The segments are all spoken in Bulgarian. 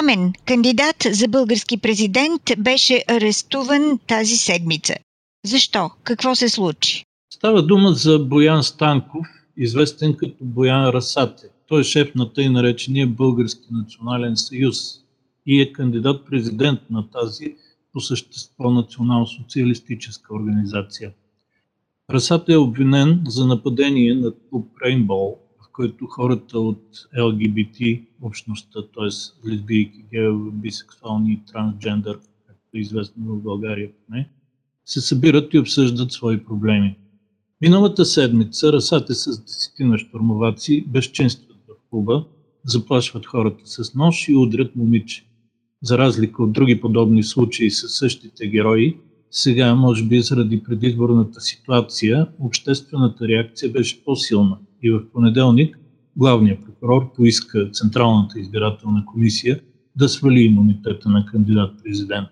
Пламен, кандидат за български президент, беше арестуван тази седмица. Защо? Какво се случи? Става дума за Боян Станков, известен като Боян Расате. Той е шеф на тъй наречения Български национален съюз и е кандидат-президент на тази по същество национал-социалистическа организация. Расата е обвинен за нападение над клуб Рейнбол който хората от ЛГБТ общността, т.е. лесбийки, геове, бисексуални и трансджендър, както е известно в България поне, се събират и обсъждат свои проблеми. Миналата седмица расате с десетина штурмоваци безчинстват в клуба, заплашват хората с нож и удрят момиче. За разлика от други подобни случаи с същите герои, сега, може би заради предизборната ситуация, обществената реакция беше по-силна – и в понеделник главният прокурор поиска Централната избирателна комисия да свали имунитета на кандидат-президент.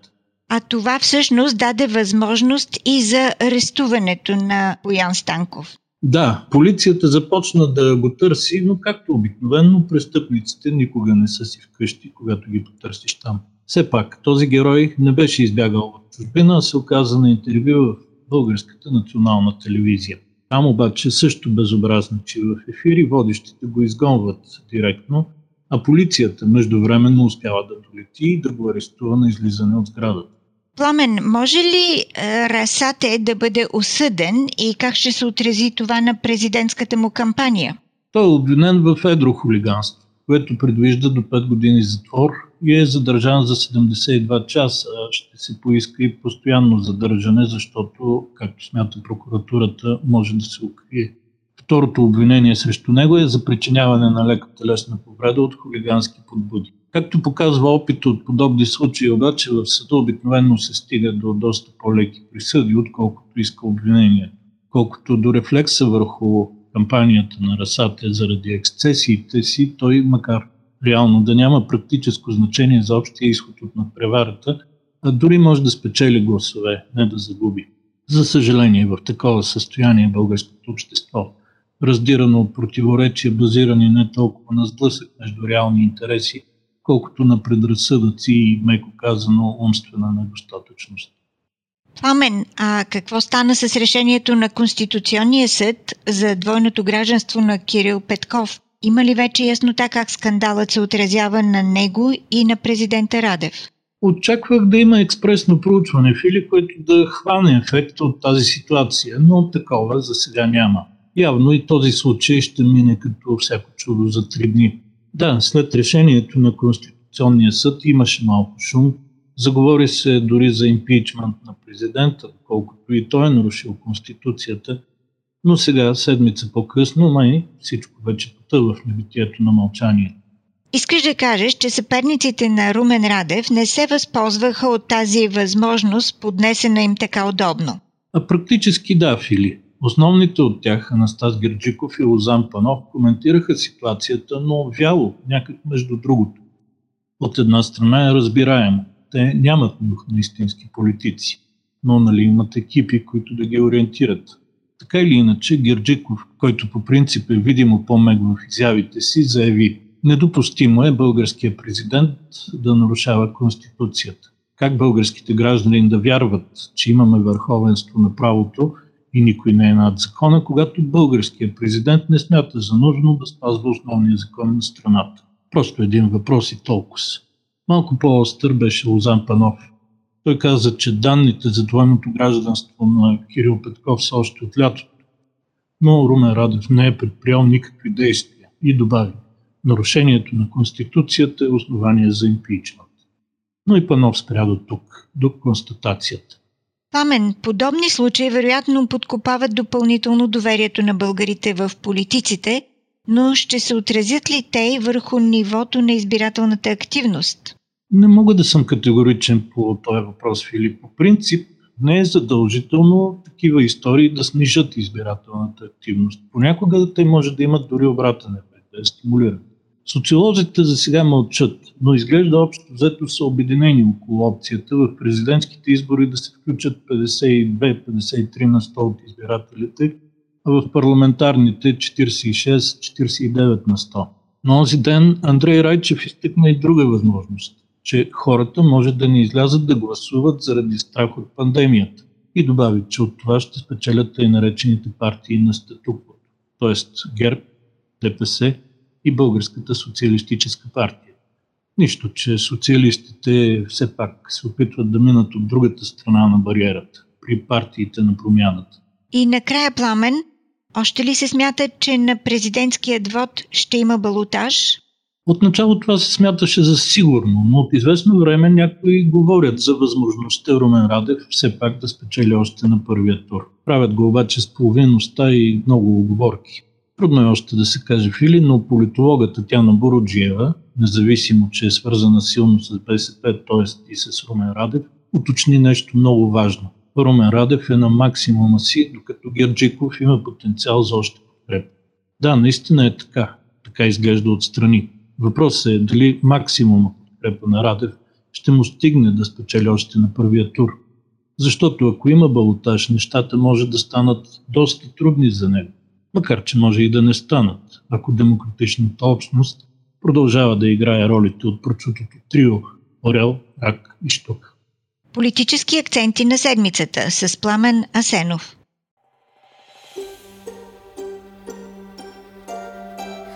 А това всъщност даде възможност и за арестуването на Боян Станков. Да, полицията започна да го търси, но както обикновено престъпниците никога не са си вкъщи, когато ги потърсиш там. Все пак, този герой не беше избягал от чужбина, а се оказа на интервю в Българската национална телевизия. Там обаче също безобразно, че в ефири водещите го изгонват директно, а полицията междувременно успява да долети и да го арестува на излизане от сградата. Пламен, може ли е, Расате да бъде осъден и как ще се отрази това на президентската му кампания? Той е обвинен в едрохулиганство, което предвижда до 5 години затвор и е задържан за 72 часа. Ще се поиска и постоянно задържане, защото, както смята прокуратурата, може да се укрие. Второто обвинение срещу него е за причиняване на лека телесна повреда от хулигански подбуди. Както показва опит от подобни случаи, обаче в съда обикновено се стига до доста по-леки присъди, отколкото иска обвинение. Колкото до рефлекса върху кампанията на Расате заради ексцесиите си, той, макар реално да няма практическо значение за общия изход от надпреварата, а дори може да спечели гласове, не да загуби. За съжаление, в такова състояние българското общество, раздирано от противоречия, базирани не толкова на сблъсък между реални интереси, колкото на предразсъдъци и, меко казано, умствена недостатъчност. Пламен, а какво стана с решението на Конституционния съд за двойното гражданство на Кирил Петков? Има ли вече яснота как скандалът се отразява на него и на президента Радев? Очаквах да има експресно проучване, Фили, което да хване ефект от тази ситуация, но такова за сега няма. Явно и този случай ще мине като всяко чудо за три дни. Да, след решението на Конституционния съд имаше малко шум. Заговори се дори за импичмент на президента, колкото и той е нарушил Конституцията. Но сега, седмица по-късно, май всичко вече потъва в небитието на мълчание. Искаш да кажеш, че съперниците на Румен Радев не се възползваха от тази възможност, поднесена им така удобно? А практически да, Фили. Основните от тях, Анастас Герджиков и Лозан Панов, коментираха ситуацията, но вяло, някак между другото. От една страна е разбираемо. Те нямат дух на истински политици, но нали имат екипи, които да ги ориентират. Така или иначе, Герджиков, който по принцип е видимо по-мег в изявите си, заяви Недопустимо е българския президент да нарушава Конституцията. Как българските граждани да вярват, че имаме върховенство на правото и никой не е над закона, когато българският президент не смята за нужно да спазва основния закон на страната. Просто един въпрос и толкова. Малко по-остър беше Лозан Панов. Той каза, че данните за двойното гражданство на Кирил Петков са още от лятото, но Румен Радев не е предприял никакви действия и добави нарушението на Конституцията е основание за импичмент. Но и Панов спря до тук, до констатацията. Памен, подобни случаи вероятно подкопават допълнително доверието на българите в политиците, но ще се отразят ли те върху нивото на избирателната активност? Не мога да съм категоричен по този въпрос, Филип. По принцип, Не е задължително такива истории да снижат избирателната активност. Понякога те може да имат дори обратен ефект, да я стимулират. Социолозите за сега мълчат, но изглежда общо взето са обединени около опцията в президентските избори да се включат 52-53 на 100 от избирателите, а в парламентарните 46-49 на 100. Но този ден Андрей Райчев изтъкна и друга възможност, че хората може да не излязат да гласуват заради страх от пандемията и добави, че от това ще спечелят и наречените партии на статуквото, т.е. ГЕРБ, ДПС и Българската социалистическа партия. Нищо, че социалистите все пак се опитват да минат от другата страна на бариерата, при партиите на промяната. И накрая, Пламен, още ли се смята, че на президентският вод ще има балотаж? Отначало това се смяташе за сигурно, но от известно време някои говорят за възможността Румен Радев все пак да спечели още на първия тур. Правят го обаче с половиността и много оговорки. Трудно е още да се каже Фили, но политологът Татяна Бороджиева, независимо, че е свързана силно с БСП, т.е. и с Румен Радев, уточни нещо много важно. Румен Радев е на максимума си, докато Герджиков има потенциал за още подкрепа. Да, наистина е така. Така изглежда отстрани. Въпросът е дали максимума подкрепа на Радев ще му стигне да спечели още на първия тур. Защото ако има балотаж, нещата може да станат доста трудни за него макар че може и да не станат, ако демократичната общност продължава да играе ролите от прочутото трио Орел, Рак и Штук. Политически акценти на седмицата с Пламен Асенов.